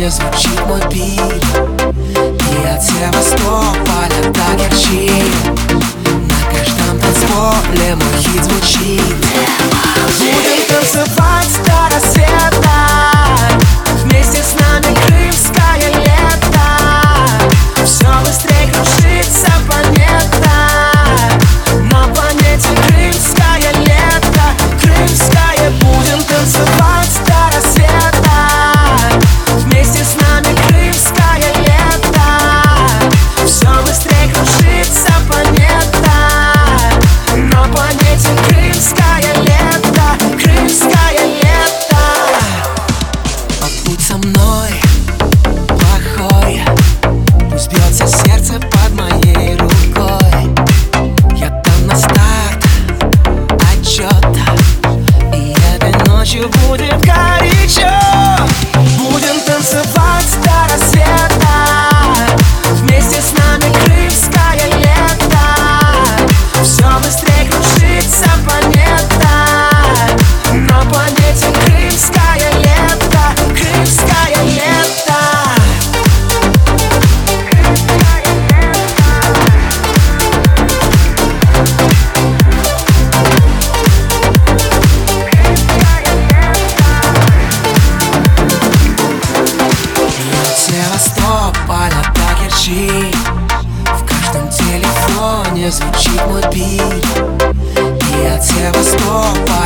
поле звучит мой бит. И от северо полета герчит ночью будет как меня звучит мой бит. И от севастополя